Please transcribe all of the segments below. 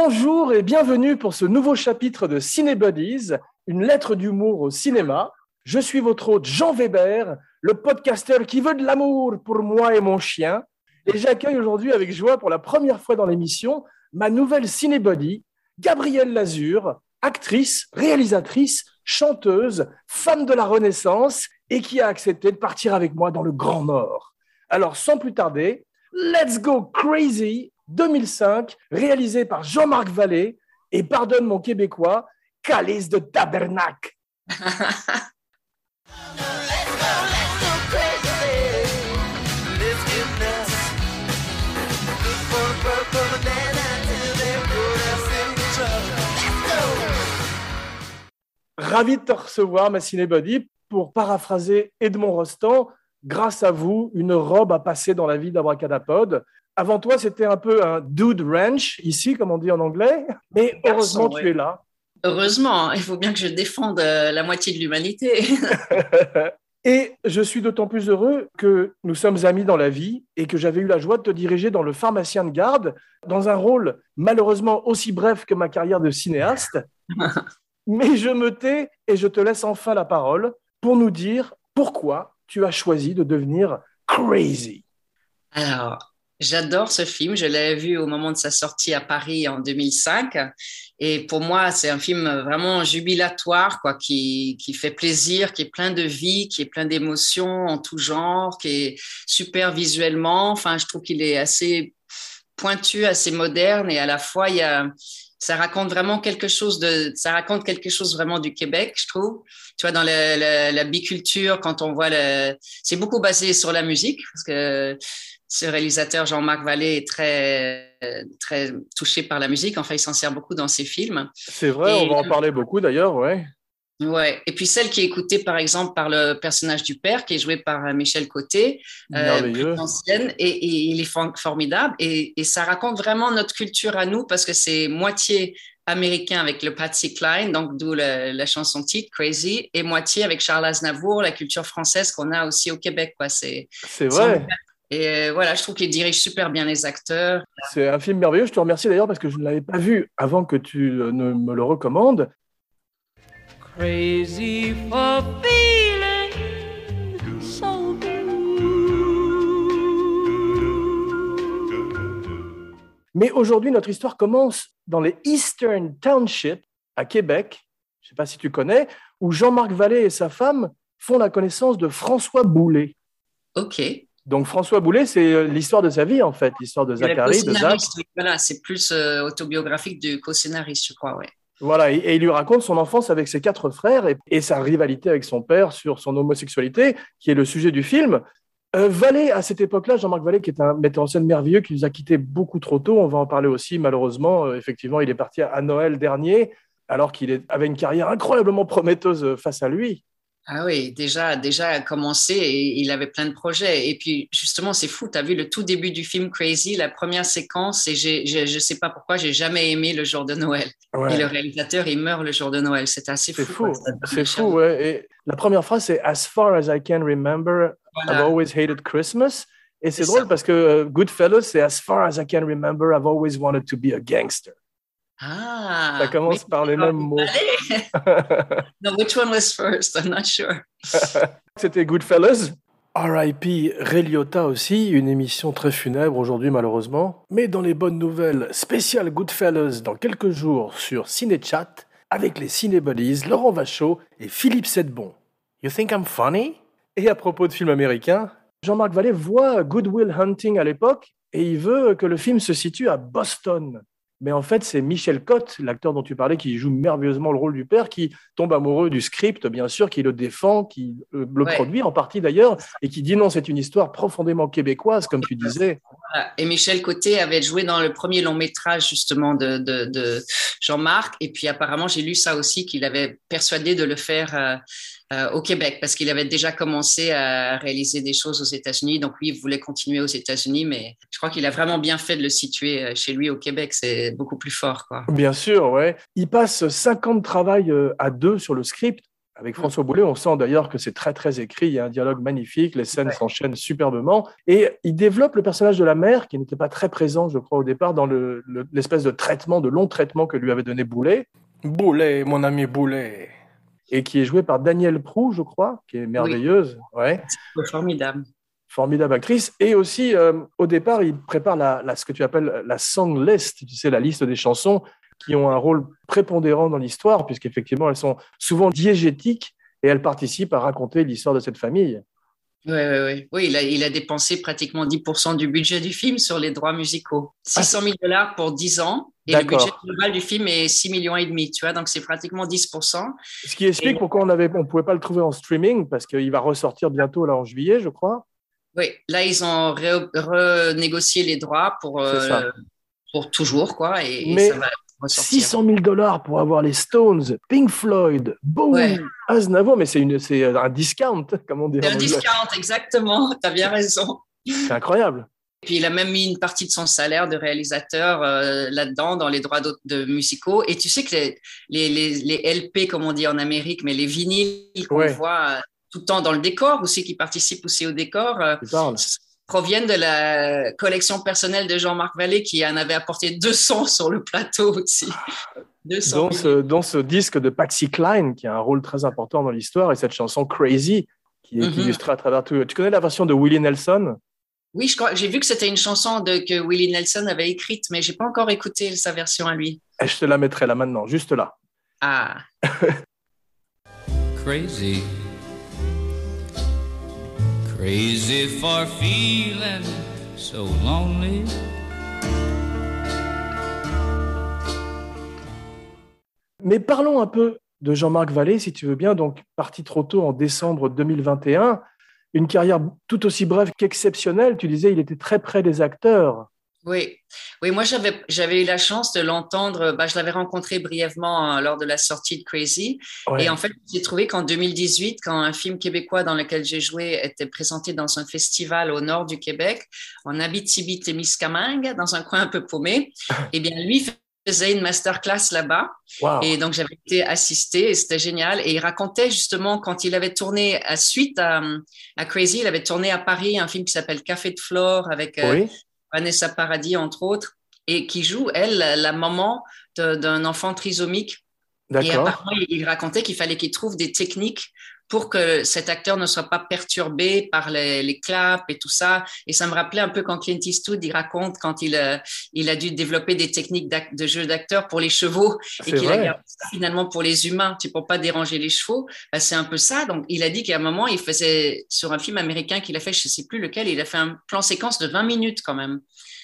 Bonjour et bienvenue pour ce nouveau chapitre de Cinebuddies, une lettre d'humour au cinéma. Je suis votre hôte Jean Weber, le podcasteur qui veut de l'amour pour moi et mon chien. Et j'accueille aujourd'hui avec joie pour la première fois dans l'émission ma nouvelle cinébody, Gabrielle Lazur, actrice, réalisatrice, chanteuse, femme de la Renaissance et qui a accepté de partir avec moi dans le Grand Nord. Alors sans plus tarder, let's go crazy 2005, réalisé par Jean-Marc Vallée et pardonne mon québécois, Calice de Tabernacle. Ravi de te recevoir, ma Cinébody. Pour paraphraser Edmond Rostand, grâce à vous, une robe a passé dans la vie d'Abracadapod. Avant toi, c'était un peu un dude ranch, ici, comme on dit en anglais. Mais heureusement, tu es là. Heureusement, il faut bien que je défende euh, la moitié de l'humanité. et je suis d'autant plus heureux que nous sommes amis dans la vie et que j'avais eu la joie de te diriger dans Le pharmacien de garde, dans un rôle malheureusement aussi bref que ma carrière de cinéaste. Mais je me tais et je te laisse enfin la parole pour nous dire pourquoi tu as choisi de devenir crazy. Alors, J'adore ce film. Je l'avais vu au moment de sa sortie à Paris en 2005. Et pour moi, c'est un film vraiment jubilatoire, quoi, qui, qui fait plaisir, qui est plein de vie, qui est plein d'émotions en tout genre, qui est super visuellement. Enfin, je trouve qu'il est assez pointu, assez moderne et à la fois, il y a, ça raconte vraiment quelque chose de, ça raconte quelque chose vraiment du Québec, je trouve. Tu vois, dans la, la biculture, quand on voit le, c'est beaucoup basé sur la musique, parce que ce réalisateur Jean-Marc Vallée est très, très touché par la musique. Enfin, il s'en sert beaucoup dans ses films. C'est vrai, on va en parler beaucoup d'ailleurs, ouais. Ouais. Et puis celle qui est écoutée, par exemple, par le personnage du père, qui est joué par Michel Côté, euh, ancienne, et, il est formidable. Et, et, ça raconte vraiment notre culture à nous, parce que c'est moitié américain avec le Patsy Cline, donc d'où la, chanson titre Crazy, et moitié avec Charles Aznavour, la culture française qu'on a aussi au Québec. C'est vrai. Et euh, voilà, je trouve qu'il dirige super bien les acteurs. C'est un film merveilleux. Je te remercie d'ailleurs parce que je ne l'avais pas vu avant que tu ne me le recommandes. Crazy for feeling so Mais aujourd'hui, notre histoire commence dans les Eastern Township à Québec. Je ne sais pas si tu connais, où Jean-Marc Vallée et sa femme font la connaissance de François Boulet. Ok. Donc François Boulet, c'est euh, l'histoire de sa vie en fait, l'histoire de Zachary, de Zach. Voilà, c'est plus euh, autobiographique du co-scénariste, je crois, ouais. Voilà, et, il lui raconte son enfance avec ses quatre frères et, sa rivalité avec son père sur son homosexualité, qui est le sujet du film. Euh, Vallée, à cette époque-là, Jean-Marc Vallée, qui est un metteur en scène merveilleux, qui nous a quittés beaucoup trop tôt, on va en parler aussi, malheureusement. Euh, effectivement, il est parti à Noël dernier, alors qu'il avait une carrière incroyablement prometteuse face à lui. Ah oui, déjà, déjà commencé et il avait plein de projets. Et puis, justement, c'est fou. Tu as vu le tout début du film Crazy, la première séquence, et je ne sais pas pourquoi, j'ai jamais aimé le jour de Noël. Et le réalisateur, il meurt le jour de Noël. C'est assez fou. C'est fou. C'est fou, ouais. Et la première phrase, c'est As far as I can remember, I've always hated Christmas. Et c'est drôle parce que euh, Goodfellas, c'est As far as I can remember, I've always wanted to be a gangster. Ah, ça commence par les mêmes mots. no, which one was first? I'm not sure. C'était Goodfellas. R.I.P. Ray Liotta aussi, une émission très funèbre aujourd'hui malheureusement. Mais dans les bonnes nouvelles, spécial Goodfellas dans quelques jours sur Cinéchat avec les Cinébodies Laurent Vachaud et Philippe Sedbon. You think I'm funny? Et à propos de films américains, Jean-Marc Vallée voit Good Will Hunting à l'époque et il veut que le film se situe à Boston. Mais en fait, c'est Michel Cotte, l'acteur dont tu parlais, qui joue merveilleusement le rôle du père, qui tombe amoureux du script, bien sûr, qui le défend, qui le produit en partie d'ailleurs, et qui dit non, c'est une histoire profondément québécoise, comme tu disais. Et Michel Côté avait joué dans le premier long métrage justement de, de, Jean-Marc, et puis apparemment j'ai lu ça aussi qu'il avait persuadé de le faire. Euh, euh, au Québec parce qu'il avait déjà commencé à réaliser des choses aux États-Unis. Donc lui, il voulait continuer aux États-Unis, mais je crois qu'il a vraiment bien fait de le situer euh, chez lui au Québec. C'est beaucoup plus fort. Quoi. Bien sûr, ouais. Il passe cinq ans de travail euh, à deux sur le script avec François Boulet, on sent d'ailleurs que c'est très très écrit, il y a un dialogue magnifique, les scènes s'enchaînent superbement, et il développe le personnage de la mère, qui n'était pas très présent, je crois, au départ, dans l'espèce de traitement, de long traitement que lui avait donné Boulet. Boulet, mon ami Boulet. Et qui est joué par Danielle Prou, je crois, qui est merveilleuse. Ouais. Formidable. Formidable actrice. Et aussi, euh, au départ, il prépare la, ce que tu appelles la song list, tu sais, la liste des chansons qui ont un rôle prépondérant dans l'histoire, puisqu'effectivement, elles sont souvent diégétiques et elles participent à raconter l'histoire de cette famille. Oui, oui, oui. oui il, a, il a dépensé pratiquement 10% du budget du film sur les droits musicaux. 600 000 dollars pour 10 ans. Et le budget global du film est 6 millions et demi, tu vois, donc c'est pratiquement 10%. Ce qui explique pourquoi on ne on pouvait pas le trouver en streaming, parce qu'il va ressortir bientôt là en juillet, je crois. Oui, là, ils ont renégocié les droits pour, euh, pour toujours, quoi, et, Mais... ça va 600 000 dollars pour avoir les Stones, Pink Floyd, Bowie, Aznavour, mais c'est un discount, comme on dit. C'est un discount, exactement. Tu as bien raison. C'est incroyable. Puis il a même mis une partie de son salaire de réalisateur euh, là-dedans, dans les droits de musicaux. Et tu sais que les, les, les, LP, comme on dit en Amérique, mais les vinyles qu'on voit euh, tout le temps dans le décor, aussi qui participent aussi au décor, euh, proviennent de la collection personnelle de Jean-Marc Vallée qui en avait apporté 200 sur le plateau aussi. Dans ce, dans ce, disque de Patsy Cline qui a un rôle très important dans l'histoire et cette chanson Crazy qui est mhm. illustrée à travers tout. Tu connais la version de Willie Nelson? Oui, je crois. J'ai vu que c'était une chanson de, que Willie Nelson avait écrite, mais j'ai pas encore écouté sa version à lui. Et je te la mettrai là maintenant, juste là. Ah. Crazy. Crazy for feeling so lonely. Mais parlons un peu de Jean-Marc Vallée, si tu veux bien. Donc, parti trop tôt en décembre 2021. Une carrière tout aussi brève qu'exceptionnelle. Tu disais, il était très près des acteurs. Oui, oui, moi j'avais j'avais eu la chance de l'entendre. Bah, je l'avais rencontré brièvement euh, lors de la sortie de Crazy. Et en fait, j'ai trouvé qu'en 2018, quand un film québécois dans lequel j'ai joué était présenté dans un festival au nord du Québec, en Abitibi-Témiscamingue, dans un coin un peu paumé, eh bien lui faisait une masterclass là-bas. Et donc, j'avais été assistée et c'était génial. Et il racontait justement quand il avait tourné à suite à, à, Crazy, il avait tourné à Paris un film qui s'appelle Café de Flore avec euh, Vanessa Paradis, entre autres, et qui joue, elle, la maman d'un enfant trisomique. Et apparemment, il racontait qu'il fallait qu'il trouve des techniques pour que cet acteur ne soit pas perturbé par les, claps et tout ça. Et ça me rappelait un peu quand Clint Eastwood il raconte quand il, euh, il a dû développer des techniques de jeu d'acteur pour les chevaux et qu'il a gardé ça finalement pour les humains. Tu peux pas déranger les chevaux. Ben, c'est un peu ça. Donc, il a dit qu'à un moment, il faisait sur un film américain qu'il a fait, je sais plus lequel, il a fait un plan séquence de 20 minutes quand même.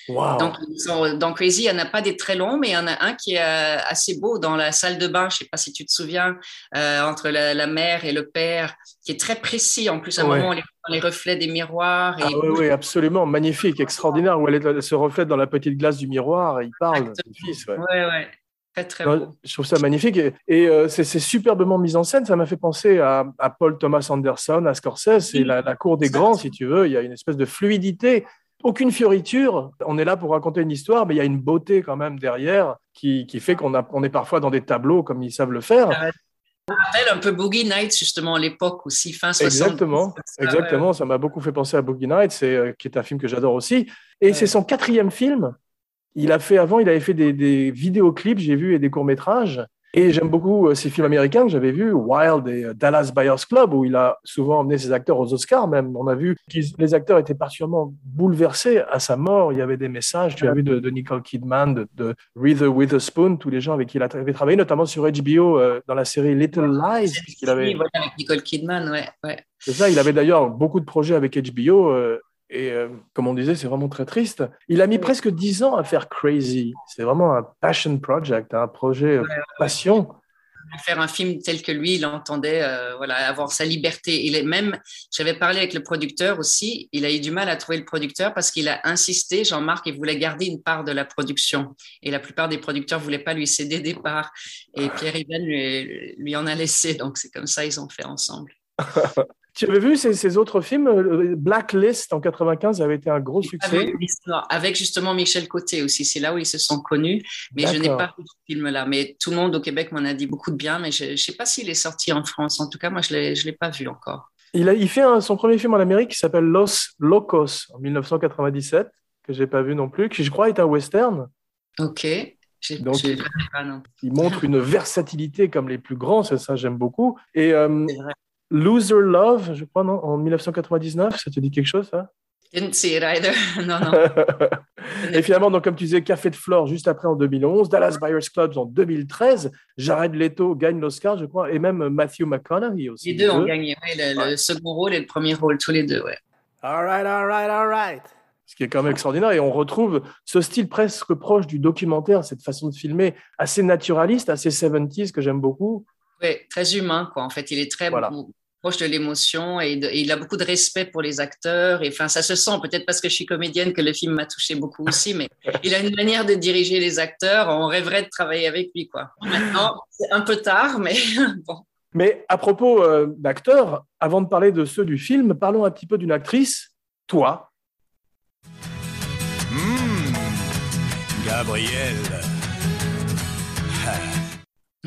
Donc, dans Crazy, il n'y en a pas des très longs, mais il y en a un qui est euh, assez beau dans la salle de bain. Je ne sais pas si tu te souviens, euh, entre la, mère et le père, qui est très précis. En plus, à un moment, on les, les, reflets des miroirs. Et... Ah oui, absolument. Magnifique, extraordinaire. Où elle, se reflète dans la petite glace du miroir et il parle. Fils, ouais. ouais, Très, très beau. Je trouve ça magnifique et, euh, c'est superbement mis en scène. Ça m'a fait penser à, Paul Thomas Anderson, à Scorsese. C'est la, la, cour des grands, si tu veux. Il y a une espèce de fluidité aucune fioriture. On est là pour raconter une histoire, mais il y a une beauté quand même derrière qui, fait qu'on on est parfois dans des tableaux comme ils savent le faire. Ça rappelle un peu Boogie Nights, justement, à l'époque aussi, fin 60. Exactement, exactement. Ça m'a beaucoup fait penser à Boogie Nights, euh, qui est un film que j'adore aussi. Et c'est son quatrième film. Il a fait avant, il avait fait des, des vidéoclips, j'ai vu, et des courts-métrages. Et j'aime beaucoup euh, ces films américains que j'avais vus, Wild et euh, Dallas Buyers Club, où il a souvent emmené ses acteurs aux Oscars même. On a vu que les acteurs étaient particulièrement bouleversés à sa mort. Il y avait des messages, tu as vu, de, Nicole Kidman, de, de Reese Witherspoon, tous les gens avec qui il avait travaillé, notamment sur HBO euh, dans la série Little Lies. Avait... avec Nicole Kidman, ouais. ouais. C'est ça, il avait d'ailleurs beaucoup de projets avec HBO. Et euh, comme on disait, c'est vraiment très triste. Il a mis presque dix ans à faire Crazy. C'est vraiment un passion project, un projet euh, passion. Faire un film tel que lui, il entendait euh, voilà, avoir sa liberté. Il est même, j'avais parlé avec le producteur aussi, il a eu du mal à trouver le producteur parce qu'il a insisté, Jean-Marc, il voulait garder une part de la production. Et la plupart des producteurs ne voulaient pas lui céder des parts. Et Pierre Yvan lui, lui en a laissé. Donc c'est comme ça, ils ont fait ensemble. Tu avais vu ces, autres films euh, Blacklist en 95 avait été un gros succès. Avec justement Michel Côté aussi. C'est là où ils se sont connus. Mais je n'ai pas vu ce film-là. Mais tout le monde au Québec m'en a dit beaucoup de bien. Mais je ne sais pas s'il est sorti en France. En tout cas, moi, je ne l'ai pas vu encore. Il, a, il fait son premier film en Amérique qui s'appelle Los Locos en 1997, que j'ai pas vu non plus, qui je crois est un western. Ok. Donc, il, montre une versatilité comme les plus grands, c'est ça j'aime beaucoup. Et euh, Loser Love, je crois, non, en 1999, ça te dit quelque chose, ça? Didn't see it either. non, non. et finalement, donc, comme tu disais, Café de Flore juste après en 2011, Dallas Buyers Club en 2013, Jared Leto gagne l'Oscar, je crois, et même Matthew McConaughey aussi. Les deux ont gagné, le, second rôle et le premier rôle, tous les deux, ouais. All right, all right, all right. Ce qui est quand même extraordinaire. Et on retrouve ce style presque proche du documentaire, cette façon de filmer assez naturaliste, assez 70s que j'aime beaucoup. Oui, très humain, quoi. En fait, il est très proche de l'émotion et, il a beaucoup de respect pour les acteurs. Et enfin, ça se sent peut-être parce que je suis comédienne que le film m'a touché beaucoup aussi, mais il a une manière de diriger les acteurs. On rêverait de travailler avec lui, quoi. Maintenant, c'est un peu tard, mais bon. Mais à propos euh, d'acteurs, avant de parler de ceux du film, parlons un petit peu d'une actrice, toi. Mmh, Gabriel.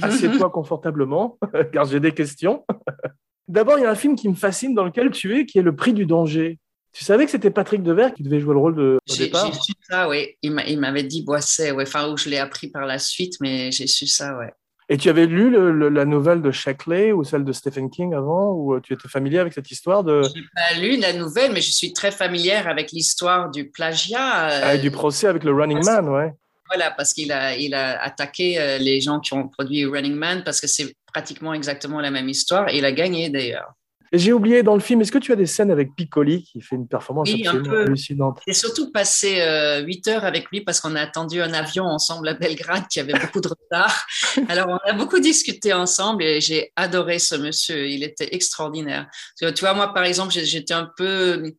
Assieds-toi confortablement, car j'ai des questions. D'abord, il y a un film qui me fascine dans lequel tu es, qui est Le Prix du danger. Tu savais que c'était Patrick Devers qui devait jouer le rôle de au départ J'ai su ça, oui. Il m'avait dit Boisset, ouais. enfin, où je l'ai appris par la suite, mais j'ai su ça, ouais. Et tu avais lu la nouvelle de Shackley ou celle de Stephen King avant, ou euh, tu étais familier avec cette histoire de... Je n'ai pas lu la nouvelle, mais je suis très familière avec l'histoire du plagiat. Euh, ah, du procès avec le Running Man, ouais. Voilà, parce qu'il a, il a attaqué euh, les gens qui ont produit Running Man parce que c'est pratiquement exactement la même histoire et il a gagné d'ailleurs. J'ai oublié dans le film, est-ce que tu as des scènes avec Piccoli qui fait une performance absolument hallucinante? J'ai surtout passé 8 euh, heures avec lui parce qu'on a attendu un avion ensemble à Belgrade qui avait beaucoup de retard. Alors on a beaucoup discuté ensemble et j'ai adoré ce monsieur. Il était extraordinaire. Tu vois, moi par exemple, j'étais un peu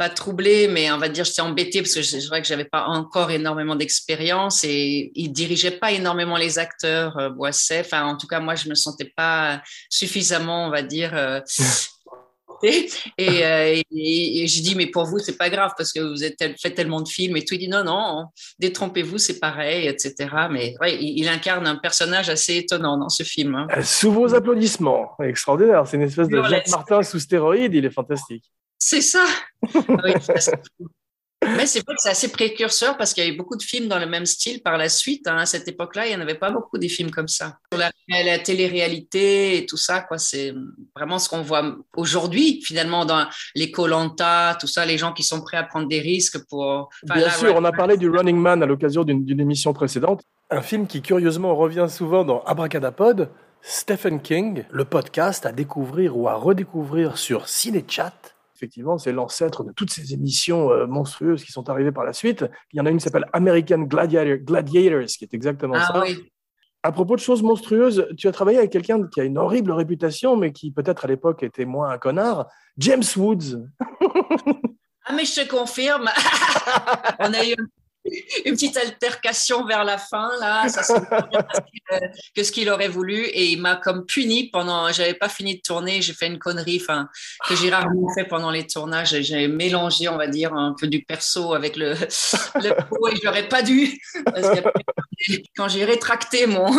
pas troublé, mais on va dire j'étais embêtée parce que c'est vrai que j'avais pas encore énormément d'expérience et il dirigeait pas énormément les acteurs, euh, Boisset. Enfin, en tout cas, moi, je me sentais pas suffisamment, on va dire. Euh, et, euh, et, je dis mais pour vous c'est pas grave parce que vous êtes fait tellement de films et tout il dit non non détrompez-vous c'est pareil etc mais ouais, il, incarne un personnage assez étonnant dans ce film hein. sous vos applaudissements extraordinaire c'est une espèce de Jacques Martin sous stéroïde il est fantastique c'est ça. Mais c'est vrai que c'est assez précurseur parce qu'il y a eu beaucoup de films dans le même style par la suite. Hein. À cette époque-là, il n'y en avait pas beaucoup des films comme ça. La, la télé-réalité et tout ça, quoi, c'est vraiment ce qu'on voit aujourd'hui, finalement, dans les Colanta, tout ça, les gens qui sont prêts à prendre des risques pour. Bien sûr, on a parlé du Running Man à l'occasion d'une émission précédente. Un film qui, curieusement, revient souvent dans Abracadapod. Stephen King, le podcast à découvrir ou à redécouvrir sur Cinechat effectivement, c'est l'ancêtre de toutes ces émissions euh, monstrueuses qui sont arrivées par la suite. Il y en a une qui s'appelle American Gladiators, qui est exactement ah ça. À propos de choses monstrueuses, tu as travaillé avec quelqu'un qui a une horrible réputation, mais qui peut-être à l'époque était moins un connard, James Woods. ah mais je te confirme, on a eu une petite altercation vers la fin, là, ça que ce qu'il aurait voulu, et il m'a comme puni pendant, j'avais pas fini de tourner, j'ai fait une connerie, que j'ai rarement fait pendant les tournages, j'ai mélangé, on va dire, un peu du perso avec le, le et j'aurais pas dû, parce que quand j'ai rétracté mon,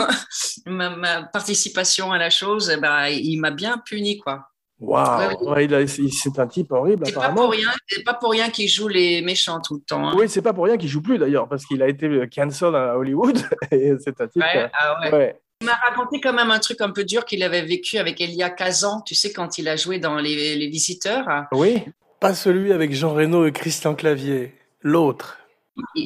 ma, participation à la chose, bah, il m'a bien puni, quoi. Waouh, c'est un type horrible. C'est pas pour rien, pas pour rien qu'il joue les méchants tout le temps. Hein. Oui, c'est pas pour rien qu'il joue plus d'ailleurs, parce qu'il a été cancel à Hollywood. et c'est un type. Ah il m'a raconté quand même un truc un peu dur qu'il avait vécu avec Elia Kazan, tu sais, quand il a joué dans Les, les Visiteurs. Oui, pas celui avec Jean Reno et Christian Clavier, l'autre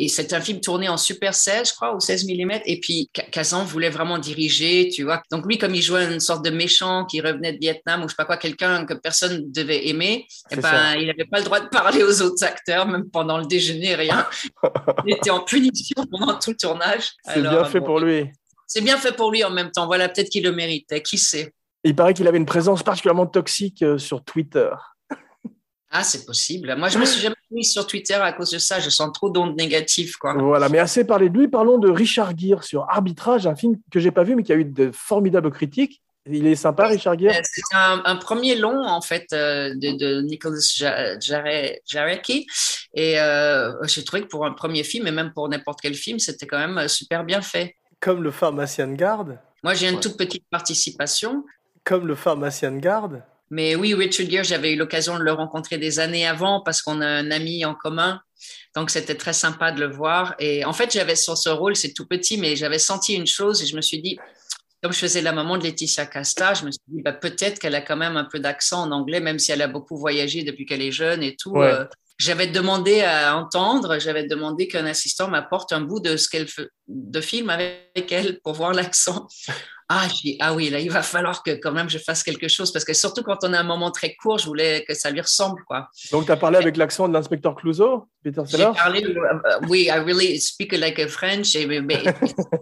c'est un film tourné en Super 16, je crois, ou 16 mm. Et puis, Kazan voulait vraiment diriger, tu vois. Donc, lui, comme il jouait une sorte de méchant qui revenait de Vietnam ou je sais pas quoi, quelqu'un que personne devait aimer, eh ben, il n'avait pas le droit de parler aux autres acteurs, même pendant le déjeuner, rien. il était en punition pendant tout le tournage. C'est bien fait pour lui. C'est bien fait pour lui en même temps. Voilà, peut-être qu'il le méritait. Qui sait? Il paraît qu'il avait une présence particulièrement toxique euh, sur Twitter. Ah, c'est possible. Moi, je me suis jamais mis sur Twitter à cause de ça. Je sens trop d'ondes négatives, quoi. Voilà, mais assez parlé de lui. Parlons de Richard Gere sur Arbitrage, un film que j'ai pas vu, mais qui a eu de formidables critiques. Il est sympa, Richard Gere? Euh, C'est un, un premier long, en fait, euh, de, de Jare- Jarecki. Et euh, j'ai trouvé que pour un premier film, et même pour n'importe quel film, c'était quand même super bien fait. Comme le pharmacien de garde? Moi, j'ai une Ouais. toute petite participation. Comme le pharmacien de garde? Mais oui, Richard Gere, j'avais eu l'occasion de le rencontrer des années avant parce qu'on a un ami en commun. Donc, c'était très sympa de le voir. Et en fait, j'avais sur ce rôle, c'est tout petit, mais j'avais senti une chose et je me suis dit, comme je faisais la maman de Laetitia Casta, je me suis dit, bah, peut-être qu'elle a quand même un peu d'accent en anglais, même si elle a beaucoup voyagé depuis qu'elle est jeune et tout. Ouais. Euh, j'avais demandé à entendre, j'avais demandé qu'un assistant m'apporte un bout de ce qu'elle de film avec elle pour voir l'accent. Ah, je dis, ah oui, là, il va falloir que quand même je fasse quelque chose parce que surtout quand on a un moment très court, je voulais que ça lui ressemble, quoi. Donc, tu as parlé avec l'accent de l'inspecteur Clouseau, Peter J'ai Sellers? parlé, euh, euh, oui, I really speak like a French, et, mais, mais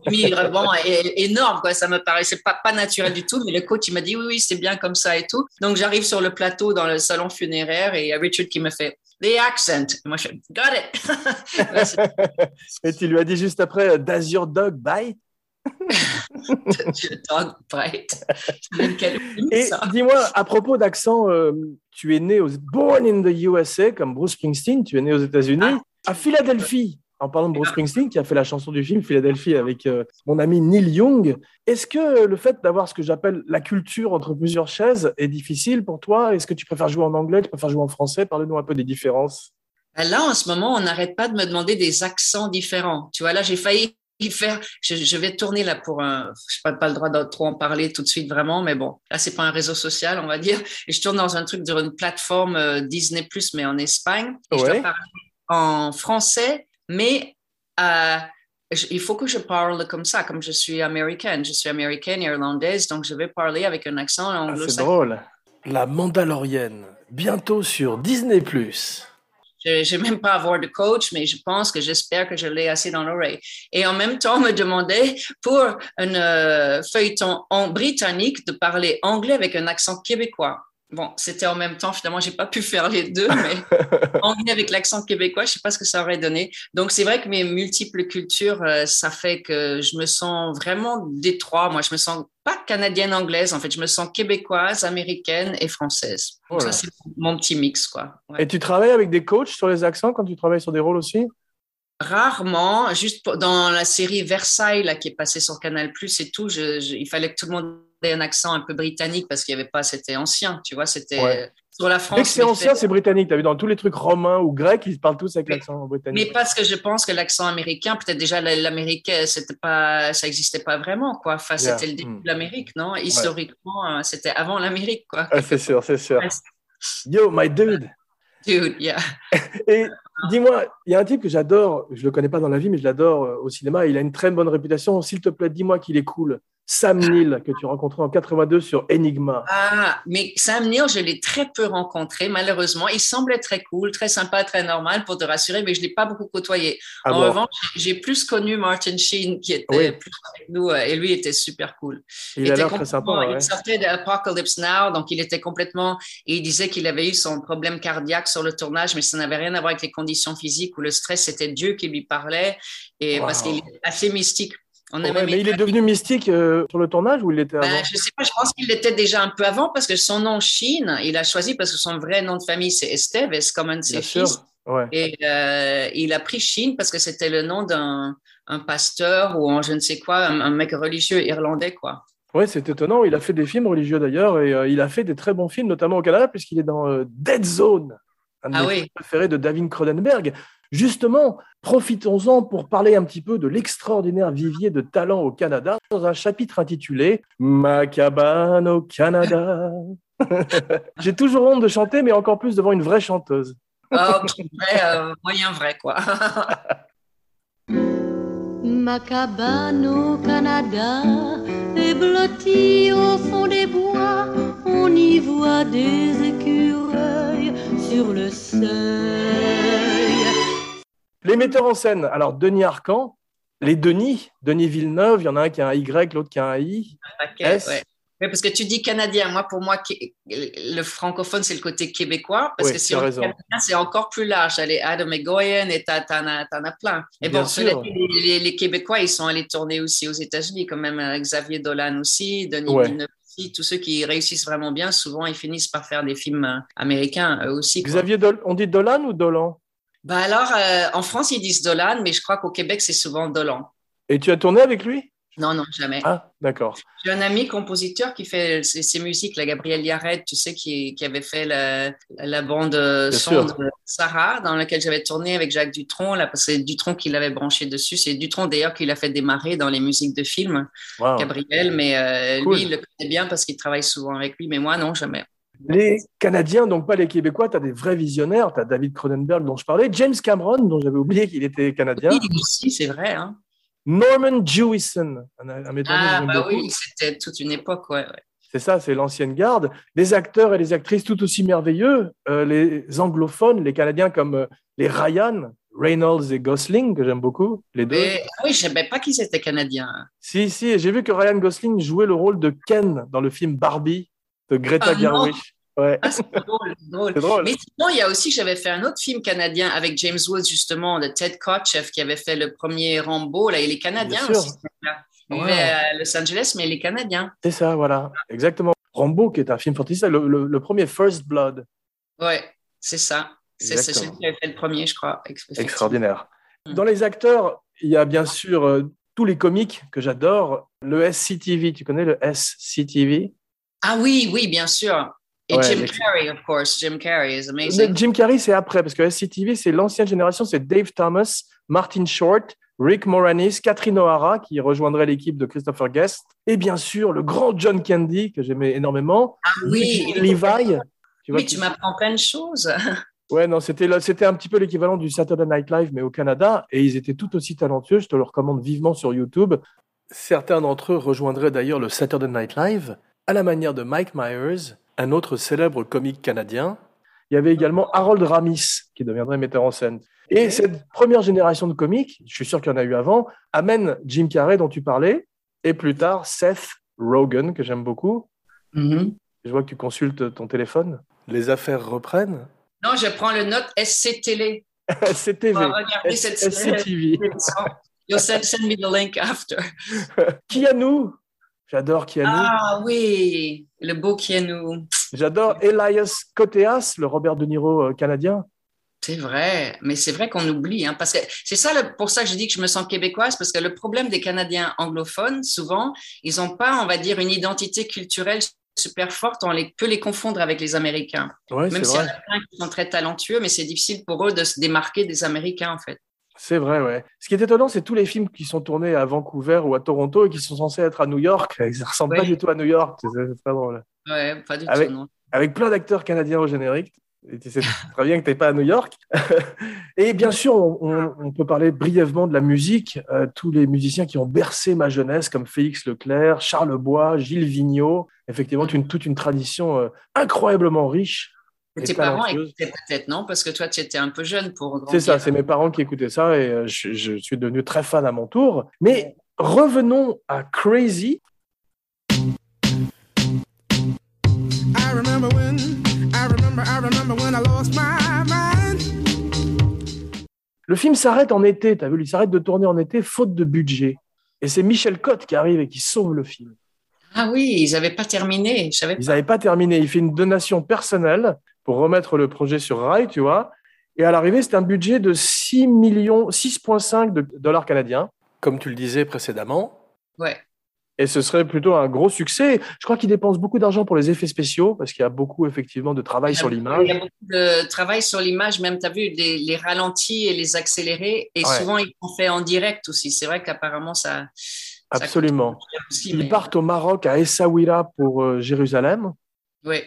lui, vraiment énorme, quoi. Ça me paraissait pas, pas naturel du tout, mais le coach, il m'a dit, oui, oui, c'est bien comme ça et tout. Donc, j'arrive sur le plateau dans le salon funéraire et il y a Richard qui me fait, the accent. Et moi, je got it. Et tu lui as dit juste après, Does your dog bite? Dog bite. Et dis-moi, à propos d'accent, euh, tu es né aux born in the USA comme Bruce Springsteen, tu es né aux États-Unis, à Philadelphie. En parlant de Bruce Springsteen, qui a fait la chanson du film Philadelphie avec euh, mon ami Neil Young, est-ce que le fait d'avoir ce que j'appelle la culture entre plusieurs chaises est difficile pour toi? Est-ce que tu préfères jouer en anglais, tu préfères jouer en français? Parle-nous un peu des différences. Ben Là, en ce moment, on n'arrête pas de me demander des accents différents. Tu vois, là, j'ai failli faire. Je, je vais tourner là pour un. Je n'ai pas, pas le droit de trop en parler tout de suite vraiment, mais bon, là, c'est pas un réseau social, on va dire. Et je tourne dans un truc sur une plateforme euh, Disney mais en Espagne. Et je dois parler en français, mais euh, il faut que je parle comme ça, comme je suis américaine. Je suis américaine, irlandaise, donc je vais parler avec un accent Ah, c'est anglo-saxon. drôle. La Mandalorienne, bientôt sur Disney+. Je n'ai même pas avoir de coach, mais je pense que j'espère que je l'ai assez dans l'oreille. Et en même temps, me demandait pour un euh, feuilleton en britannique de parler anglais avec un accent québécois. Bon, c'était en même temps, finalement, j'ai pas pu faire les deux, mais anglais avec l'accent québécois, je sais pas ce que ça aurait donné. Donc, c'est vrai que mes multiples cultures, euh, ça fait que je me sens vraiment détroit. Moi, je me sens pas canadienne-anglaise, en fait, je me sens québécoise, américaine et française. Donc, Voilà. ça, c'est mon petit mix, quoi. Ouais. Et tu travailles avec des coachs sur les accents quand tu travailles sur des rôles aussi? Rarement, juste dans la série Versailles là, qui est passée sur Canal Plus et tout, je- je- il fallait que tout le monde ait un accent un peu britannique parce qu'il n'y avait pas, c'était ancien, tu vois, c'était Ouais. sur la Dès que France. c'est mais ancien, fait- c'est britannique. Tu as vu dans tous les trucs romains ou grecs, ils parlent tous avec Mais- l'accent mais britannique. parce que je pense que l'accent américain, peut-être déjà la- l'américain, c'était pas, ça n'existait pas vraiment, quoi. Enfin, Yeah. c'était le début de l'Amérique, non? Historiquement, euh, c'était avant l'Amérique, quoi. Ah, c'est sûr, c'est sûr. Yo, my dude. Dude, yeah. Et dis-moi, il y a un type que j'adore, je le connais pas dans la vie, mais je l'adore euh, au cinéma. Il a une très bonne réputation. S'il te plaît, dis-moi qu'il est cool. Sam Neill, que tu rencontrais en 82 sur Enigma. Ah, mais Sam Neill, je l'ai très peu rencontré, malheureusement. Il semblait très cool, très sympa, très normal, pour te rassurer, mais je ne l'ai pas beaucoup côtoyé. Ah en bon? revanche, j'ai plus connu Martin Sheen, qui était Oui. plus avec nous, euh, et lui était super cool. Il a était l'air très sympa. ouais. Il sortait d'Apocalypse Now, donc il était complètement. Et il disait qu'il avait eu son problème cardiaque sur le tournage, mais ça n'avait rien à voir avec les conditions physiques ou le stress, c'était Dieu qui lui parlait, et Wow. parce qu'il est assez mystique. On Ouais, mais il est devenu mystique euh, sur le tournage ou il l'était ben, avant je sais pas, je pense qu'il l'était déjà un peu avant parce que son nom Chine, il a choisi parce que son vrai nom de famille c'est Esteves comme un de ses Bien sûr. fils. Ouais. Et euh, il a pris Chine parce que c'était le nom d'un un pasteur ou un je ne sais quoi, un, un mec religieux irlandais quoi. Ouais, c'est étonnant. Il a fait des films religieux d'ailleurs et euh, il a fait des très bons films, notamment au Canada, puisqu'il est dans Dead Zone, un de Ah mes oui. préférés de David Cronenberg. Justement, profitons-en pour parler un petit peu de l'extraordinaire vivier de talent au Canada dans un chapitre intitulé Ma cabane au Canada. J'ai toujours honte de chanter, mais encore plus devant une vraie chanteuse. Vrai, euh, moyen vrai quoi. Ma cabane au Canada est blottie au fond des bois. On y voit des écureuils sur le seuil. Les metteurs en scène, alors Denis Arcan, les Denis, Denis Villeneuve, il y en a un qui a un Y, l'autre qui a un I. S. ouais. Parce que tu dis canadien. Moi, pour moi, le francophone, c'est le côté québécois. Parce Oui, que si on dit canadien, c'est encore plus large. Allez, Adam Egoyan, et t'en as, as plein. Et Bien bon, sûr. les, les- les Québécois, ils sont allés tourner aussi aux États-Unis, quand même euh, Xavier Dolan aussi, Denis Ouais. Villeneuve aussi, tous ceux qui réussissent vraiment bien, souvent, ils finissent par faire des films euh, américains eux aussi. quoi. Xavier, Dol- on dit Dolan ou Dolan? Bah alors, euh, en France, ils disent Dolan, mais je crois qu'au Québec, c'est souvent Dolan. Et tu as tourné avec lui? Non, non, jamais. Ah, d'accord. J'ai un ami compositeur qui fait ses, ses musiques, la Gabriel Yared, tu sais, qui, qui avait fait la, la bande euh, son de Sarah, dans laquelle j'avais tourné avec Jacques Dutronc. Là, parce que c'est Dutronc qui l'avait branché dessus. C'est Dutronc d'ailleurs qui l'a fait démarrer dans les musiques de films, Wow. Gabriel. Mais euh, Cool. lui, il le connaît bien parce qu'il travaille souvent avec lui. Mais moi, non, jamais. Les Canadiens, donc pas les Québécois, tu as des vrais visionnaires. Tu as David Cronenberg dont je parlais, James Cameron, dont j'avais oublié qu'il était canadien, Oui, aussi, c'est vrai. Hein. Norman Jewison, un, un Ah, bah beaucoup. oui, c'était toute une époque, ouais. ouais. C'est ça, c'est l'ancienne garde. Les acteurs et les actrices tout aussi merveilleux, euh, les anglophones, les Canadiens comme euh, les Ryan, Reynolds et Gosling, que j'aime beaucoup, les deux. Mais, ah oui, je savais pas qu'ils étaient canadiens. Si, si, j'ai vu que Ryan Gosling jouait le rôle de Ken dans le film Barbie de Greta Ah, non. Gerwig. Ouais, Ah, c'est drôle, drôle. drôle. Mais sinon, il y a aussi, j'avais fait un autre film canadien avec James Woods, justement, de Ted Kotcheff, qui avait fait le premier Rambo. Là, il est canadien aussi. mec-là. Il vivait à Los Angeles, mais il est canadien. C'est ça, voilà, exactement. Rambo, qui est un film fantastique, le, le- le premier First Blood, Ouais, c'est ça. C'est celui qui avait fait le premier, je crois. Extraordinaire. Mm. Dans les acteurs, il y a bien sûr euh, tous les comiques que j'adore. Le SCTV, tu connais le SCTV Ah oui, oui, bien sûr. Et Ouais, Jim Carrey, of course. Jim Carrey is amazing. Jim Carrey, c'est après, parce que SCTV, c'est l'ancienne génération, c'est Dave Thomas, Martin Short, Rick Moranis, Catherine O'Hara, qui rejoindrait l'équipe de Christopher Guest, et bien sûr le grand John Candy, que j'aimais énormément, Ah oui, Levi, tu vois oui, tu m'apprends plein de choses. Ouais, non, c'était un petit peu l'équivalent du Saturday Night Live, mais au Canada, et ils étaient tout aussi talentueux. Je te le recommande vivement sur YouTube. Certains d'entre eux rejoindraient d'ailleurs le Saturday Night Live, à la manière de Mike Myers, un autre célèbre comique canadien. Il y avait également Harold Ramis, qui deviendrait metteur en scène. Et cette première génération de comiques, je suis sûr qu'il y en a eu avant, amène Jim Carrey, dont tu parlais, et plus tard Seth Rogen, que j'aime beaucoup. Mhm. Je vois que tu consultes ton téléphone. Les affaires reprennent. Non, je prends le note. SCTV. Cette SCTV. You'll send, send me the link after. Keanu. J'adore Keanu. Ah oui, le beau Keanu. J'adore Elias Koteas, le Robert De Niro euh, canadien. C'est vrai, mais c'est vrai qu'on oublie, hein, parce que c'est ça le- pour ça que je dis que je me sens québécoise, parce que le problème des Canadiens anglophones, souvent, ils n'ont pas, on va dire, une identité culturelle super forte, on les, peut les confondre avec les Américains. Ouais, Même s'il y en a plein qui sont très talentueux, mais c'est difficile pour eux de se démarquer des Américains, en fait. C'est vrai, ouais. Ce qui est étonnant, c'est tous les films qui sont tournés à Vancouver ou à Toronto et qui sont censés être à New York. Ils ne ressemblent pas du tout à New York. C'est très drôle. Ouais, pas du Avec- tout, non. Avec plein d'acteurs canadiens au générique. Et tu sais très bien que tu n'es pas à New York. et bien sûr, on, on- on peut parler brièvement de la musique. Euh, tous les musiciens qui ont bercé ma jeunesse, comme Félix Leclerc, Charles Bois, Gilles Vigneault. Effectivement, une- toute une tradition euh, incroyablement riche. Et Tes parents écoutaient peut-être, non? Parce que toi, tu étais un peu jeune pour C'est ça, c'est mes parents qui écoutaient ça et euh, je, je suis devenu très fan à mon tour. Mais revenons à Crazy. I remember when, I remember, I remember when I lost my mind. Le film s'arrête en été, t'as vu, il s'arrête de tourner en été faute de budget. Et c'est Michel Cotte qui arrive et qui sauve le film. Ah oui, ils n'avaient pas terminé. Ils n'avaient pas terminé. Il fait une donation personnelle pour remettre le projet sur rail, tu vois. Et à l'arrivée, c'est un budget de 6 millions, 6,5 de dollars canadiens. Comme tu le disais précédemment. Ouais. Et ce serait plutôt un gros succès. Je crois qu'il dépense beaucoup d'argent pour les effets spéciaux parce qu'il y a beaucoup effectivement de travail sur Il y l'image. a beaucoup de travail sur l'image, même tu as vu les, les ralentis et les accélérés, et Ouais. souvent ils sont fait en direct aussi. C'est vrai qu'apparemment ça. Absolument. aussi, Ils mais- partent au Maroc, à Essaouira pour euh, Jérusalem. Ouais.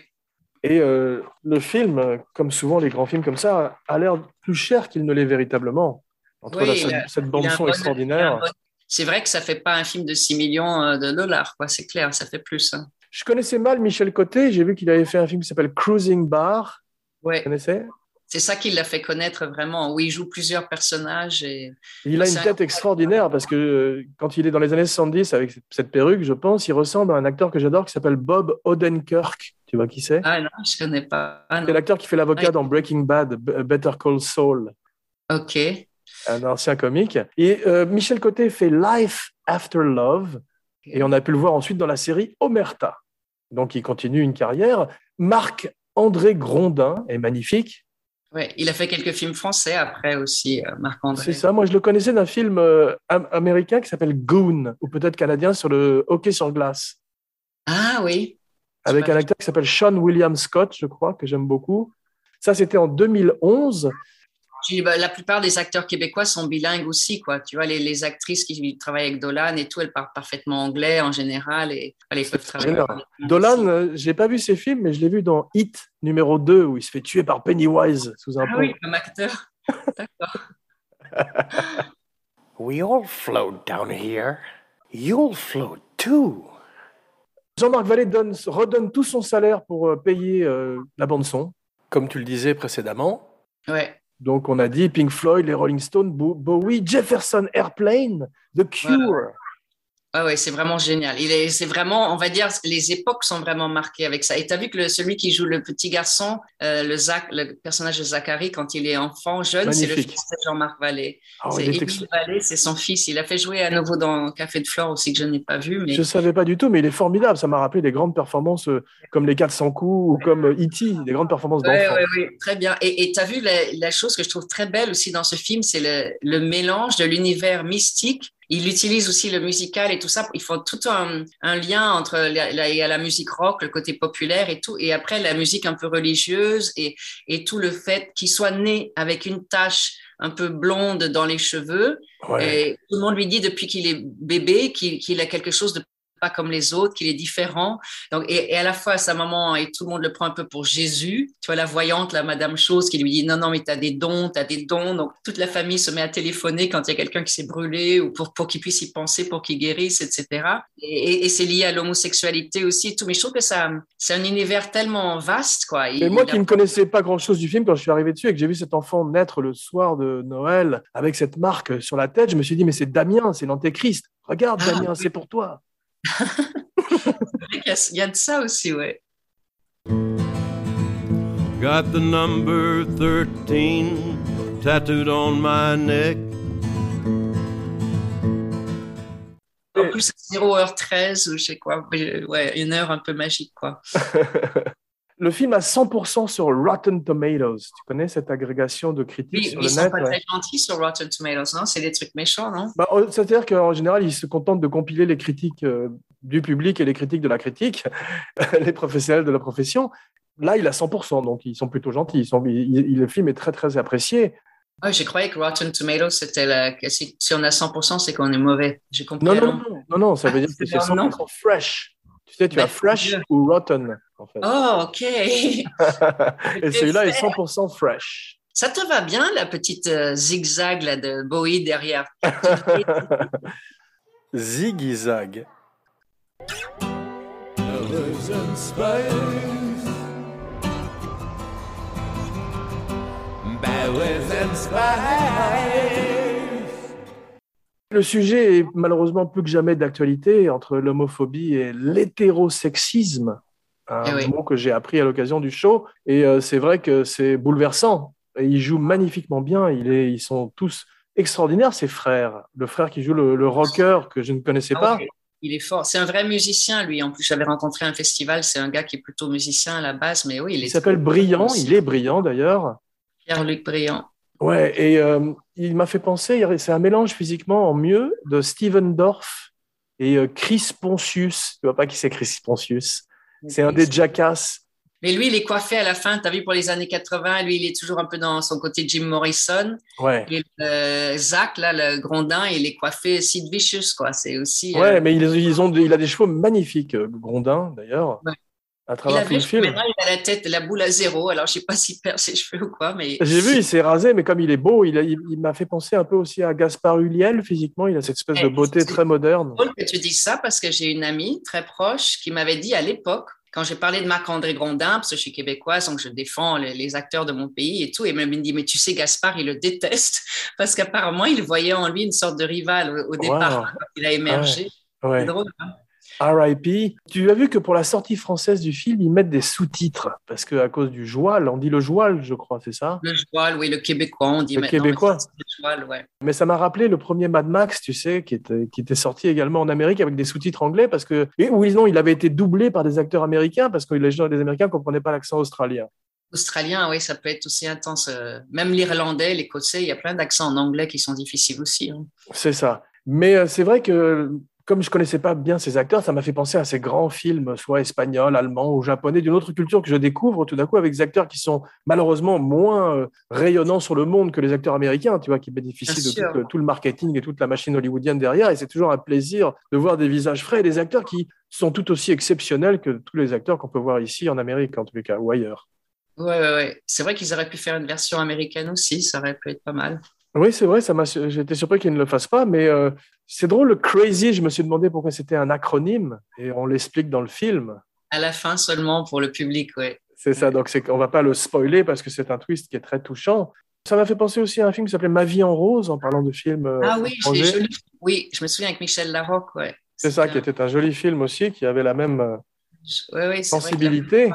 Et euh, le film, comme souvent les grands films comme ça, a l'air plus cher qu'il ne l'est véritablement. Entre Oui, la- il cette, bande-son bon- extraordinaire. bon- C'est vrai que ça fait pas un film de 6 millions euh, de dollars, quoi. C'est clair, ça fait plus. hein. Je connaissais mal Michel Côté. J'ai vu qu'il avait fait un film qui s'appelle Cruising Bar. Ouais. Tu connaissais C'est ça qui l'a fait connaître vraiment, où il joue plusieurs personnages et Il a une tête extraordinaire parce que euh, quand il est dans les années 70 avec cette- perruque, je pense, il ressemble à un acteur que j'adore qui s'appelle Bob Odenkirk. Tu vois qui c'est? Ah non, je connais pas. Ah. C'est l'acteur qui fait l'avocat dans Breaking Bad, B- Better Call Saul, Ok. un ancien comique. Et euh, Michel Côté fait Life After Love et on a pu le voir ensuite dans la série Omerta. Donc, il continue une carrière. Marc-André Grondin est magnifique. Ouais, il a fait quelques films français après aussi, euh, Marc-André. C'est ça, moi je le connaissais d'un film euh, am- américain qui s'appelle Goon, ou peut-être canadien sur le hockey sur glace, Ah oui. avec un acteur qui s'appelle Sean William Scott, je crois, que j'aime beaucoup. Ça, c'était en 2011. Puis, bah, la plupart des acteurs québécois sont bilingues aussi, quoi. Tu vois, les, les actrices qui travaillent avec Dolan et tout, elles parlent parfaitement anglais en général et ils peuvent travailler. Dolan, euh, j'ai pas vu ses films, mais je l'ai vu dans Hit numéro 2, où il se fait tuer par Pennywise sous un Ah pont. oui, comme acteur. D'accord. We all float down here. You'll float too. Jean-Marc Vallée donne, redonne tout son salaire pour euh, payer euh, la bande-son. Comme tu le disais précédemment, Ouais. Donc, on a dit Pink Floyd, les Rolling Stones, Bo- Bowie, Jefferson Airplane, The Cure. Ouais, c'est vraiment génial. Il est, c'est vraiment, on va dire, les époques sont vraiment marquées avec ça. Et tu as vu que le, celui qui joue le petit garçon, euh, le, Zach, le personnage de Zachary, quand il est enfant, jeune, c'est le fils de Jean-Marc Vallée. Ah, c'est ex- Vallée, c'est son fils. Il a fait jouer à nouveau dans Café de Flore aussi, que je n'ai pas vu. Mais Je ne savais pas du tout, mais il est formidable. Ça m'a rappelé des grandes performances euh, comme les 400 coups ou comme euh, E.T., des grandes performances Ouais, d'enfants. ouais, ouais, très bien. Et tu as vu la, la chose que je trouve très belle aussi dans ce film, c'est le, le mélange de l'univers mystique. Il utilise aussi le musical et tout ça. Ils font tout un, un lien entre la, la, il y a la musique rock, le côté populaire et tout, et après la musique un peu religieuse et, et tout le fait qu'il soit né avec une tache un peu blonde dans les cheveux. Ouais. Et tout le monde lui dit depuis qu'il est bébé qu'il qu'il a quelque chose de pas comme les autres, qu'il est différent. Donc, et, et, à la fois, sa maman, et tout le monde le prend un peu pour Jésus. Tu vois, la voyante, la Madame Chose, qui lui dit non, non, mais tu as des dons, tu as des dons. Donc, toute la famille se met à téléphoner quand il y a quelqu'un qui s'est brûlé ou pour, pour qu'il puisse y penser, pour qu'il guérisse, etc. Et, et, et c'est lié à l'homosexualité aussi et tout. Mais je trouve que ça, c'est un univers tellement vaste, quoi. Et moi qui ne connaissais pas grand-chose du film, quand je suis arrivé dessus et que j'ai vu cet enfant naître le soir de Noël avec cette marque sur la tête, je me suis dit, mais c'est Damien, c'est l'antéchrist. Regarde, Ah, Damien, oui. c'est pour toi. Il y a- de ça aussi, ouais. Got the number 13 tattooed on my neck. En plus, 0h13 ou je sais quoi. Ouais, une heure un peu magique, quoi. Le film a 100% sur Rotten Tomatoes. Tu connais cette agrégation de critiques Oui, sur le ils sont net pas ouais. très gentils sur Rotten Tomatoes, non C'est des trucs méchants, non? Bah, euh, C'est-à-dire qu'en général, ils se contentent de compiler les critiques euh, du public et les critiques de la critique, les professionnels de la profession. Là, il a 100%, donc ils sont plutôt gentils. Ils sont, il- il- le film est très, très apprécié. Ah, je croyais que Rotten Tomatoes, c'était la... si, on a 100%, c'est qu'on est mauvais. J'ai compris. Non, non, non, non, non, ça veut dire que c'est c'est leur nom. 100% fresh. Tu sais, tu Bah, as fresh Dieu. ou rotten, en fait. Oh, OK. et celui-là est 100% fresh. Ça te va bien, la petite euh, zigzag là, de Bowie derrière? Ziggy Zag. Le sujet est malheureusement plus que jamais d'actualité entre l'homophobie et l'hétérosexisme, un Eh oui. mot que j'ai appris à l'occasion du show. Et euh, c'est vrai que c'est bouleversant. Et ils jouent magnifiquement bien. Il est, ils sont tous extraordinaires, ces frères. Le frère qui joue le, le rocker que je ne connaissais Ah pas. Il est fort. C'est un vrai musicien, lui. En plus, j'avais rencontré un festival. C'est un gars qui est plutôt musicien à la base, mais oui, il est. Il s'appelle Brillant. Il est brillant d'ailleurs. Pierre-Luc Brillant. Ouais, et euh, il m'a fait penser, c'est un mélange physiquement en mieux de Steven Dorff et euh, Chris Pontius. Tu vois pas qui c'est Chris Pontius C'est un des Jackass. Mais lui, il est coiffé à la fin. Tu as vu pour les années 80, lui, il est toujours un peu dans son côté Jim Morrison. Ouais. Et euh, Zach, là, le grondin, il est coiffé Sid Vicious, quoi. C'est aussi. Ouais, mais ils, ils ont, il a des cheveux magnifiques, Grondin d'ailleurs, Ouais. À il travers tout le film. maintenant, il a la tête, la boule à zéro. Alors, je sais pas s'il perd ses cheveux ou quoi, mais. J'ai vu, il s'est rasé, mais comme il est beau, il, a- il, il m'a fait penser un peu aussi à Gaspard Huliel physiquement. Il a cette espèce de beauté c'est- très moderne. drôle que tu dises ça parce que j'ai une amie très proche qui m'avait dit à l'époque, quand j'ai parlé de Marc-André Grondin, parce que je suis québécoise, donc je défends les, les acteurs de mon pays et tout, et même il me dit, mais tu sais, Gaspard, il le déteste parce qu'apparemment, il voyait en lui une sorte de rival au, au départ, Wow. quand il a émergé. Ouais. C'est drôle. hein R.I.P. Tu as vu que pour la sortie française du film, ils mettent des sous-titres parce que à cause du joual, on dit le joual, je crois, c'est ça? Le joual, oui, le québécois, on dit Le québécois. mais ça, c'est Le joual, ouais. Mais ça m'a rappelé le premier Mad Max, tu sais, qui était, qui était sorti également en Amérique avec des sous-titres anglais parce que, et oui, non, il avait été doublé par des acteurs américains parce que les gens des Américains comprenaient pas l'accent australien. Australien, oui, ça peut être aussi intense. euh, Même l'irlandais, l'écossais, il y a plein d'accents en anglais qui sont difficiles aussi. hein. C'est ça. Mais euh, c'est vrai que comme je connaissais pas bien ces acteurs, ça m'a fait penser à ces grands films, soit espagnols, allemands ou japonais, d'une autre culture que je découvre tout d'un coup avec des acteurs qui sont malheureusement moins euh, rayonnants sur le monde que les acteurs américains, tu vois, qui bénéficient Bien de tout le, tout le marketing et toute la machine hollywoodienne derrière. Et c'est toujours un plaisir de voir des visages frais et des acteurs qui sont tout aussi exceptionnels que tous les acteurs qu'on peut voir ici en Amérique, en tous les cas, ou ailleurs. Ouais, ouais, ouais. C'est vrai qu'ils auraient pu faire une version américaine aussi, ça aurait pu être pas mal. Oui, c'est vrai, ça m'a, j'ai été surpris qu'ils ne le fassent pas, mais euh, c'est drôle, le crazy, je me suis demandé pourquoi c'était un acronyme, et on l'explique dans le film. À la fin seulement pour le public, ouais. C'est ça, donc c'est qu'on va pas le spoiler parce que c'est un twist qui est très touchant. Ça m'a fait penser aussi à un film qui s'appelait Ma vie en rose, en parlant de film euh, Ah oui, joli. Oui, je me souviens avec Michel Larocque, ouais. C'est ça, qui était un joli film aussi, qui avait la même euh, ouais, ouais, sensibilité.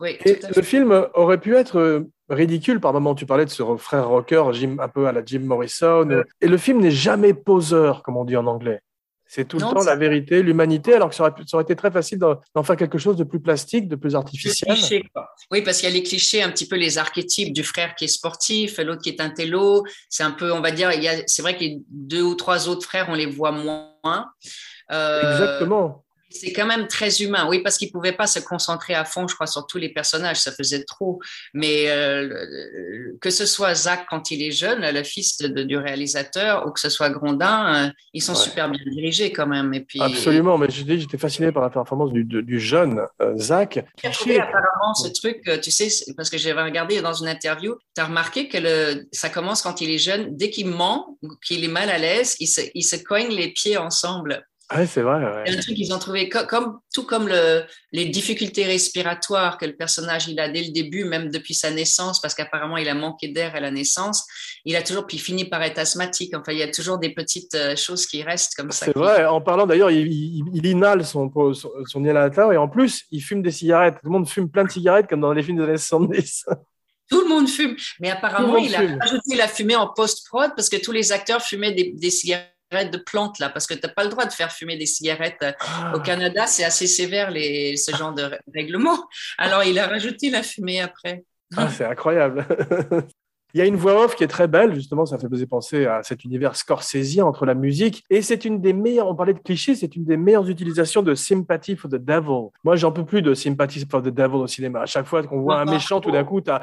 Oui, Et le film aurait pu être euh, ridicule par moment. Tu parlais de ce frère rocker, Jim, un peu à la Jim Morrison. Et le film n'est jamais poseur, comme on dit en anglais. C'est tout Non, le temps la vérité, l'humanité, alors que ça aurait, pu- ça aurait été très facile d'en faire quelque chose de plus plastique, de plus artificiel. cliché, quoi. Oui, parce qu'il y a les clichés, un petit peu les archétypes du frère qui est sportif, l'autre qui est un télo. C'est un peu, on va dire, c'est vrai que les deux ou trois autres frères, on les voit moins. Euh, Exactement. C'est quand même très humain, oui, parce qu'ils ne pouvaient pas se concentrer à fond, je crois, sur tous les personnages, ça faisait trop. Mais euh, que ce soit Zach quand il est jeune, le fils de- de- du réalisateur, ou que ce soit Grondin, euh, ils sont Ouais. super bien dirigés quand même. Et puis, Absolument, mais j'étais fasciné par la performance du, jeune euh, Zach. J'ai trouvé apparemment ce truc, euh, tu sais, parce que j'avais regardé dans une interview, tu as remarqué que le, ça commence quand il est jeune, dès qu'il ment, qu'il est mal à l'aise, il se, il se coigne les pieds ensemble. Ouais, c'est vrai. ouais. Un truc qu'ils ont trouvé, co- comme, tout comme le, les difficultés respiratoires que le personnage il a dès le début, même depuis sa naissance, parce qu'apparemment il a manqué d'air à la naissance, il a toujours, puis il finit par être asthmatique. Enfin, il y a toujours des petites euh, choses qui restent comme ça. C'est vrai. En parlant d'ailleurs, il, il- il inhale son, son, son inhalateur et en plus, il fume des cigarettes. Tout le monde fume plein de cigarettes comme dans les films des années 70. Tout le monde fume. Mais apparemment, il fume. a rajouté la fumée en post-prod parce que tous les acteurs fumaient des, des cigarettes de plantes, là, parce que tu n'as pas le droit de faire fumer des cigarettes. Ah. Au Canada, c'est assez sévère, les, ce genre de rè- règlement. Alors, il a rajouté la fumée après. Ah, c'est incroyable. Il y a une voix off qui est très belle, justement, ça fait penser à cet univers scorsésien entre la musique. Et c'est une des meilleures, on parlait de clichés, c'est une des meilleures utilisations de Sympathy for the Devil. Moi, j'en peux plus de Sympathy for the Devil au cinéma. À chaque fois qu'on voit un Ah, méchant, tout d'un coup, tu as.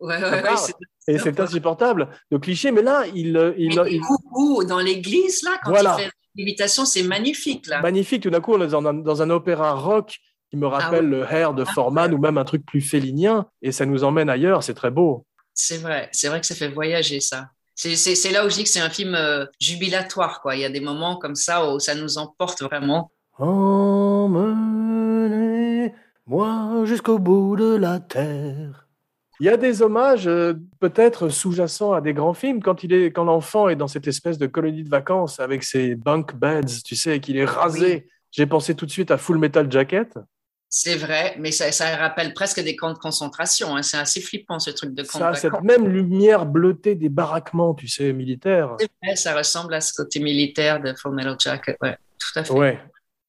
Ouais, ouais, ouais, Et c'est insupportable de clichés, mais là, il, euh, il, Mais il- coucou, dans l'église, là, quand Voilà. il fait l'imitation, c'est magnifique, là. magnifique. Tout d'un coup, on est dans un, dans un opéra rock qui me rappelle Ah le Hair de Forman ou même un truc plus félinien, et ça nous emmène ailleurs. C'est très beau. C'est vrai, c'est vrai que ça fait voyager, ça. C'est là où je dis que c'est un film euh, jubilatoire, quoi. Il y a des moments comme ça où ça nous emporte vraiment. Emmenez-moi jusqu'au bout de la terre. Il y a des hommages euh, peut-être sous-jacents à des grands films quand il est quand l'enfant est dans cette espèce de colonie de vacances avec ses bunk beds, tu sais, et qu'il est rasé. J'ai pensé tout de suite à Full Metal Jacket. C'est vrai, mais ça, ça rappelle presque des camps de concentration. hein. C'est assez flippant, ce truc de camp Ça, de cette même lumière bleutée des baraquements, tu sais, militaires. C'est vrai, ça ressemble à ce côté militaire de Full Metal Jacket. Ouais, tout à fait. Ouais.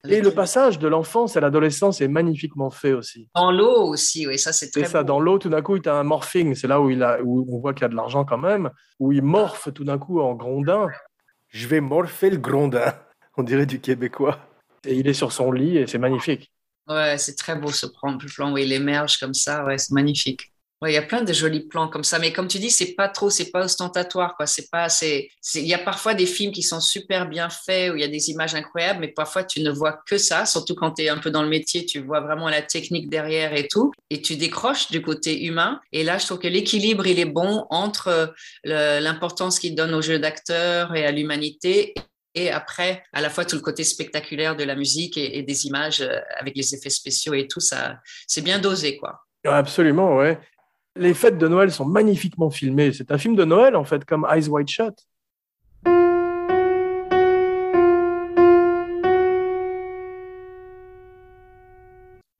Et le passage de l'enfance à l'adolescence est magnifiquement fait aussi. Dans l'eau aussi, oui, ça c'est très C'est ça, beau. dans l'eau, tout d'un coup, il a un morphing. C'est là où, il a, où on voit qu'il y a de l'argent quand même, où il morphe tout d'un coup en grondin. Je vais morpher le grondin, on dirait du québécois. Et il est sur son lit et c'est magnifique. Ouais, c'est très beau ce plan où il émerge comme ça. Ouais, c'est magnifique. Ouais, il y a plein de jolis plans comme ça, mais comme tu dis, c'est pas trop, c'est pas ostentatoire, quoi. C'est pas, c'est, il y a parfois des films qui sont super bien faits où il y a des images incroyables, mais parfois tu ne vois que ça, surtout quand tu es un peu dans le métier, tu vois vraiment la technique derrière et tout, et tu décroches du côté humain. Et là, je trouve que l'équilibre, il est bon entre le- l'importance qu'il donne au jeu d'acteur et à l'humanité et après, à la fois tout le côté spectaculaire de la musique et, et des images euh, avec les effets spéciaux et tout, ça, c'est bien dosé, quoi. Absolument, ouais. Les fêtes de Noël sont magnifiquement filmées. C'est un film de Noël, en fait, comme Eyes Wide Shut.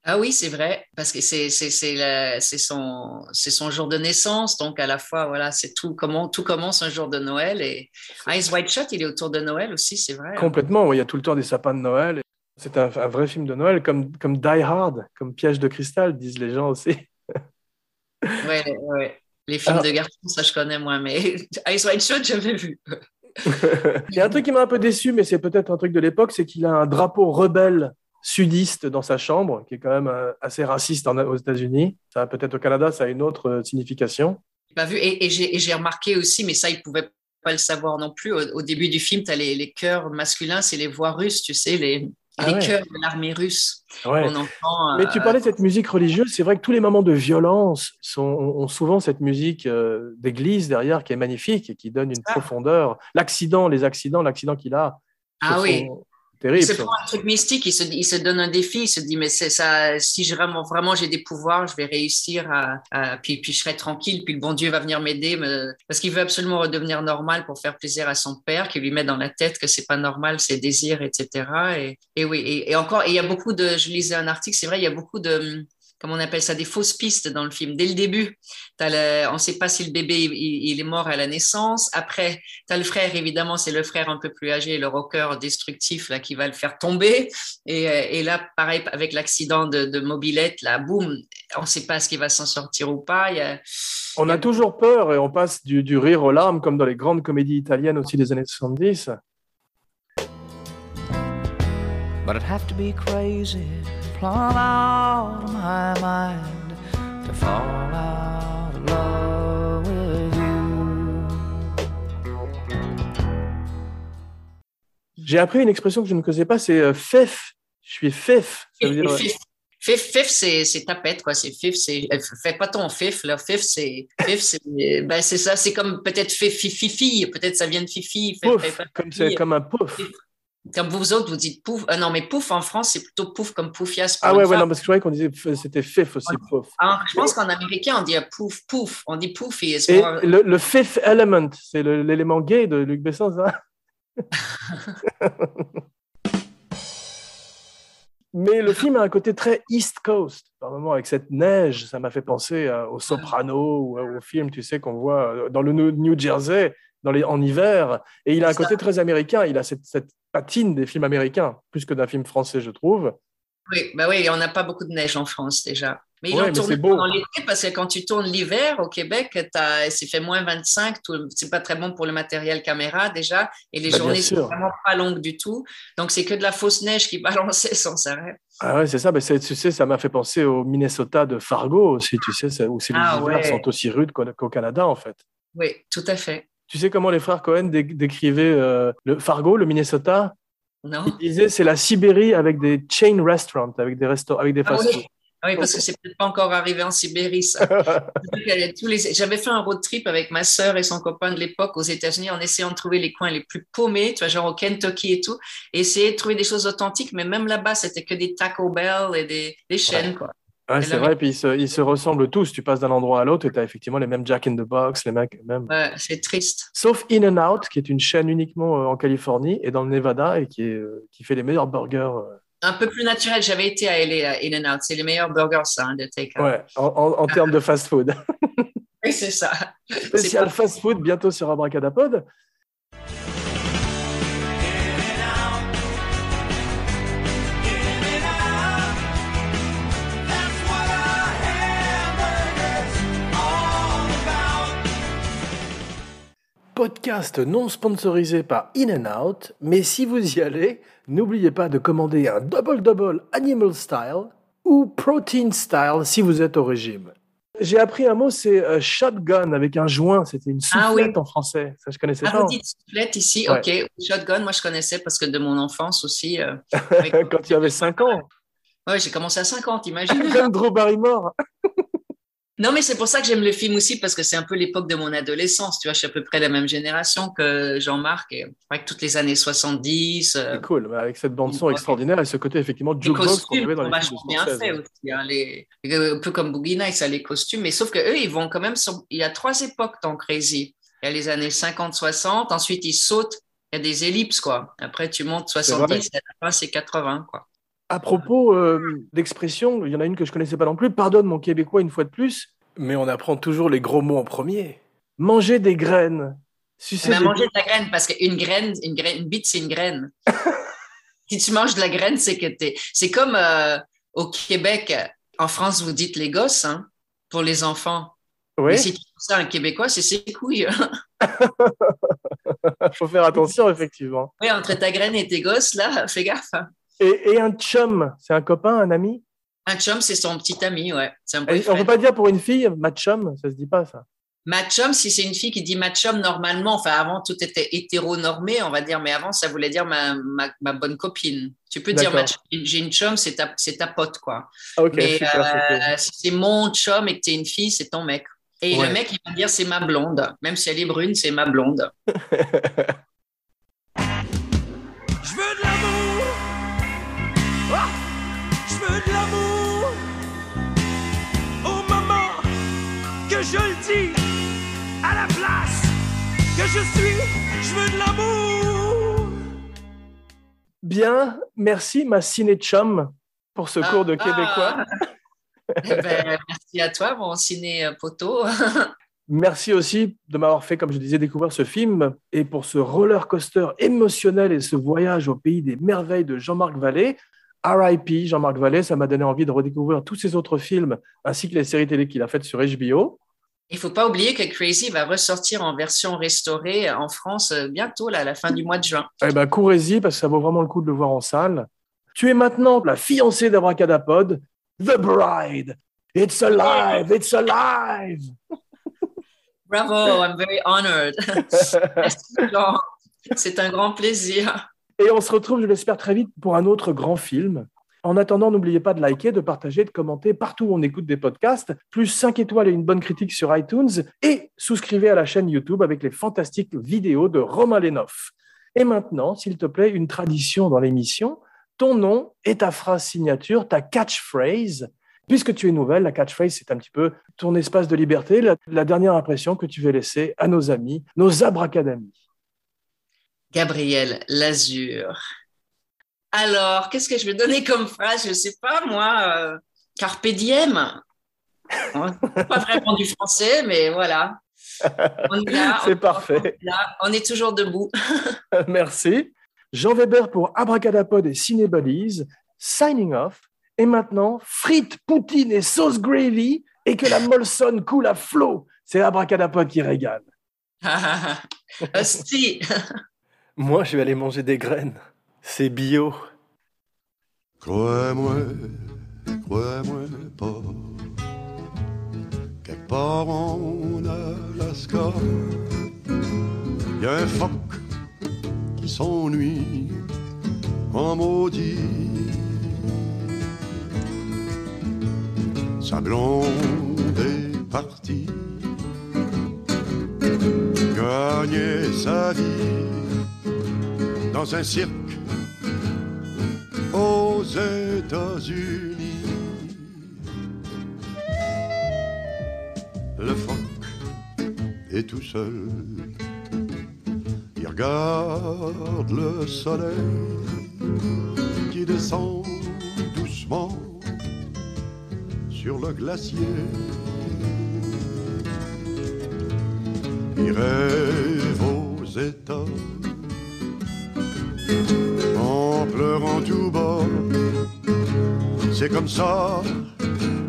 Ah oui, c'est vrai, parce que c'est son, son jour de naissance, donc à la fois, voilà, c'est tout, comment, tout commence un jour de Noël. Et Eyes Wide Shut, il est autour de Noël aussi, c'est vrai. Complètement, il y a tout le temps des sapins de Noël. C'est un, un, vrai film de Noël, comme, comme Die Hard, comme Piège de cristal, disent les gens aussi. Ouais, ouais. Les films Alors- de garçons, ça je connais moins, mais Eyes Wide Shut, j'avais vu. Il y a un truc qui m'a un peu déçu, mais c'est peut-être un truc de l'époque, c'est qu'il a un drapeau rebelle sudiste dans sa chambre, qui est quand même euh, assez raciste aux États-Unis. Ça, peut-être au Canada, ça a une autre euh, signification. Pas vu et, et j'ai remarqué aussi, mais ça ils pouvaient pas le savoir non plus. Au, au début du film, tu as les, les chœurs masculins, c'est les voix russes, tu sais, les les ouais. chœurs de l'armée russe. Ouais. On entend. Mais tu euh, parlais de cette musique religieuse, c'est vrai que tous les moments de violence sont, ont souvent cette musique euh, d'église derrière qui est magnifique et qui donne une profondeur. L'accident, les accidents, l'accident qu'il a, Ah oui. Sont Il se prend un truc mystique, il se, il se donne un défi, il se dit mais c'est ça, si je vraiment vraiment j'ai des pouvoirs, je vais réussir à, à- puis puis je serai tranquille, puis le bon Dieu va venir m'aider, parce qu'il veut absolument redevenir normal pour faire plaisir à son père, qui lui met dans la tête que c'est pas normal ses désirs, etc. Et, et oui, et, et encore, et il y a beaucoup de, je lisais un article, c'est vrai, il y a beaucoup de comment on appelle ça, des fausses pistes dans le film. Dès le début, le, on ne sait pas si le bébé il, il est mort à la naissance. Après, tu as le frère, évidemment, c'est le frère un peu plus âgé, le rocker destructif là, qui va le faire tomber. Et, euh, et là, pareil, avec l'accident de, de mobilette, là, boum, on ne sait pas ce qu'il va s'en sortir ou pas. Il y a, On a toujours peur et on passe du, du rire aux larmes, comme dans les grandes comédies italiennes aussi des années 70. But it'd have to be crazy, plumb out of my mind, to fall out of love with you. J'ai appris une expression que je ne connaissais pas, c'est euh, fef. Je suis fef. Ça veut dire, Fif, fif, c'est c'est tapette, quoi. C'est fif, c'est. euh, Fais pas ton fif, là. Fif, c'est. Fif, c'est. Ben, c'est ça. C'est comme peut-être fifi, fifi. Peut-être ça vient de fifi. Fif, pouf, fif, fif, comme, fifi. c'est comme un pouf. Comme vous autres, vous dites pouf. Ah non, mais pouf en France, c'est plutôt pouf comme poufias. Ah ouais, ouais, non, parce que je croyais qu'on disait c'était fef aussi, pouf. Ah, je pense qu'en américain, on dit euh, pouf, pouf. On dit pouf et Et le, le fifth element, c'est l'élément gay de Luc Besson, ça Mais le film a un côté très East Coast, par moment, avec cette neige. Ça m'a fait penser à- au Soprano ou au film, tu sais, qu'on voit euh, dans le New Jersey dans les, en hiver. Et il a un côté très américain. Il a cette, cette patine des films américains, plus que d'un film français, je trouve. Oui, bah oui, on n'a pas beaucoup de neige en France déjà. Mais ils Ouais, mais tourné pendant l'été parce que quand tu tournes l'hiver au Québec, c'est fait moins 25. tout- C'est pas très bon pour le matériel caméra déjà. Et les Bah, journées sont vraiment pas longues du tout. Donc c'est que de la fausse neige qui balançait sans arrêt. Ah ouais, c'est ça. Mais tu sais, ça m'a fait penser au Minnesota de Fargo aussi, tu sais, où c'est les Ah hivers ouais. sont aussi rudes qu'au Canada, en fait. Oui, tout à fait. Tu sais comment les frères Cohen dé- décrivaient euh, le Fargo, le Minnesota? Non Ils disaient c'est la Sibérie avec des chain restaurants, avec des restaurants, avec des Ah fast-food. oui. Ah oui, parce que c'est peut-être pas encore arrivé en Sibérie, ça. J'avais fait un road trip avec ma sœur et son copain de l'époque aux États-Unis en essayant de trouver les coins les plus paumés, tu vois, genre au Kentucky et tout, et essayer de trouver des choses authentiques, mais même là-bas, c'était que des Taco Bell et des, des chaînes, quoi. Ouais, c'est vrai, puis ils se, ils se ressemblent tous. Tu passes d'un endroit à l'autre et tu as effectivement les mêmes Jack in the Box, les mecs, même. Ouais, c'est triste. Sauf In and Out, qui est une chaîne uniquement euh, en Californie et dans le Nevada et qui, est, euh, qui fait les meilleurs burgers. euh, Un peu plus naturel. J'avais été à LA, à In-N-Out. C'est les meilleurs burgers, ça, hein, de take-out. ouais, en, en- en termes de fast-food. Oui, c'est ça. Spécial pas- fast-food bientôt sur Abracadapod. Podcast non sponsorisé par In and Out, mais si vous y allez, n'oubliez pas de commander un Double Double Animal Style ou Protein Style si vous êtes au régime. J'ai appris un mot, c'est euh, shotgun avec un joint. C'était une Ah oui. soufflette en français. Ça, je connaissais Ah, pas. vous dites soufflette ici, Ouais. ok. Shotgun, moi je connaissais parce que de mon enfance aussi. euh, Quand tu avais 5 ans, Ouais, j'ai commencé à 50, imagine. comme Drew Barrymore. Non, mais c'est pour ça que j'aime le film aussi parce que c'est un peu l'époque de mon adolescence. Tu vois, je suis à peu près la même génération que Jean-Marc et toutes les années 70. euh, C'est cool, mais avec cette bande-son extraordinaire et ce côté effectivement jukebox qu'on avait dans les films bien faits aussi. hein, les, les- un peu comme Boogie Nights, hein, les costumes. Mais sauf que eux, ils vont quand même sur- Il y a trois époques dans Crazy. Il y a les années 50-60, ensuite ils sautent. Il y a des ellipses, quoi. Après, tu montes 70 et à la fin, c'est 80, quoi. À propos euh, d'expressions, il y en a une que je connaissais pas non plus. Pardonne mon québécois une fois de plus, mais on apprend toujours les gros mots en premier. Manger des graines. Sucer Mais des- manger de la graine, parce qu'une graine, une graine, une bite, c'est une graine. si tu manges de la graine, c'est que t'es. C'est comme euh, au Québec, en France, vous dites les gosses, hein, pour les enfants. Oui, Mais si tu dis ça à un Québécois, c'est ses couilles. faut faire attention effectivement. oui, entre ta graine et tes gosses, là, fais gaffe. hein. Et, et un chum, c'est un copain, un ami? Un chum, c'est son petit ami, ouais. C'est un Et on boyfriend. peut pas dire pour une fille, ma chum, ça se dit pas ça. Matchum, si c'est une fille qui dit matchum, normalement, enfin avant tout était hétéronormé, on va dire, mais avant ça voulait dire ma, ma, ma bonne copine. Tu peux dire j'ai une chum, c'est ta, ta pote, quoi. Ah, ok, mais super. euh, si c'est mon chum et que tu es une fille, c'est ton mec. Et Ouais. le mec, il va dire c'est ma blonde. Même si elle est brune, c'est ma blonde. je le dis, à la place que je suis, je veux de l'amour. Bien, merci ma ciné chum pour ce cours de Ah. québécois. Eh ben, merci à toi, mon ciné euh, poteau. Merci aussi de m'avoir fait, comme je disais, découvrir ce film et pour ce roller coaster émotionnel et ce voyage au pays des merveilles de Jean-Marc Vallée. RIP, Jean-Marc Vallée, ça m'a donné envie de redécouvrir tous ses autres films ainsi que les séries télé qu'il a faites sur HBO. Il faut pas oublier que Crazy va ressortir en version restaurée en France euh, bientôt, là, à la fin du mois de juin. Eh ben, courez-y parce que ça vaut vraiment le coup de le voir en salle. Tu es maintenant la fiancée d'Abracadapod, The Bride. It's alive, it's alive. Bravo, I'm very honored. C'est un grand plaisir. Et on se retrouve, je l'espère, très vite pour un autre grand film. En attendant, n'oubliez pas de liker, de partager, de commenter partout où on écoute des podcasts, plus 5 étoiles et une bonne critique sur iTunes, et souscrivez à la chaîne YouTube avec les fantastiques vidéos de Romain Lenoff. Et maintenant, s'il te plaît, une tradition dans l'émission, ton nom et ta phrase signature, ta catchphrase. Puisque tu es nouvelle, la catchphrase, c'est un petit peu ton espace de liberté, la, dernière impression que tu veux laisser à nos amis, nos abracadamis. Gabriel Lazur. Alors, qu'est-ce que je vais donner comme phrase? Je sais pas, moi. euh, Carpe diem. Hein, Pas vraiment du français, mais voilà. On est là, C'est parfait. on est là, on est toujours debout. Merci. Jean Weber pour Abracadapod et Cinébalise, signing off. Et maintenant, frites, poutine et sauce gravy, et que la Molson coule à flot. C'est Abracadapod qui régale. Moi, je vais aller manger des graines. C'est bio. Crois-moi, crois-moi pas. Quelque part en Alaska, y a un phoque qui s'ennuie en maudit. Sa blonde est partie gagner sa vie dans un cirque aux États-Unis. Le phoque est tout seul. Il regarde le soleil qui descend doucement sur le glacier. Il rêve aux États pleurant tout bas. C'est comme ça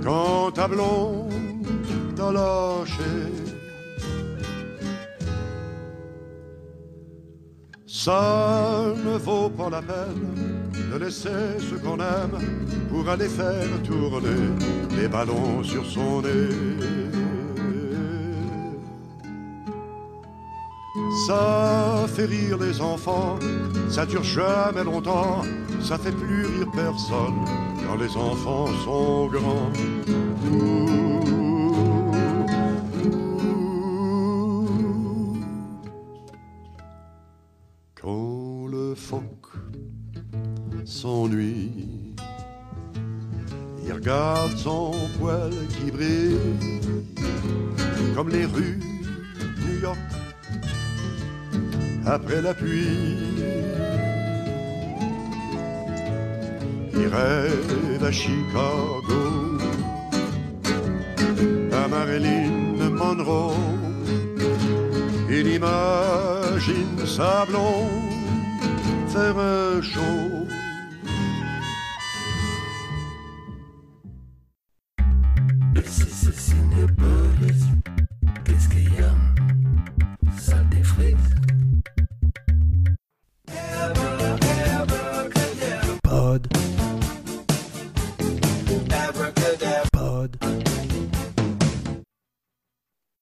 quand ta blonde t'a lâché. Ça ne vaut pas la peine de laisser ce qu'on aime pour aller faire tourner les ballons sur son nez. Ça fait rire les enfants, ça dure jamais longtemps, ça fait plus rire personne quand les enfants sont grands. Après la pluie. qui rêve à Chicago. À Marilyn Monroe, il imagine sa blonde faire un show.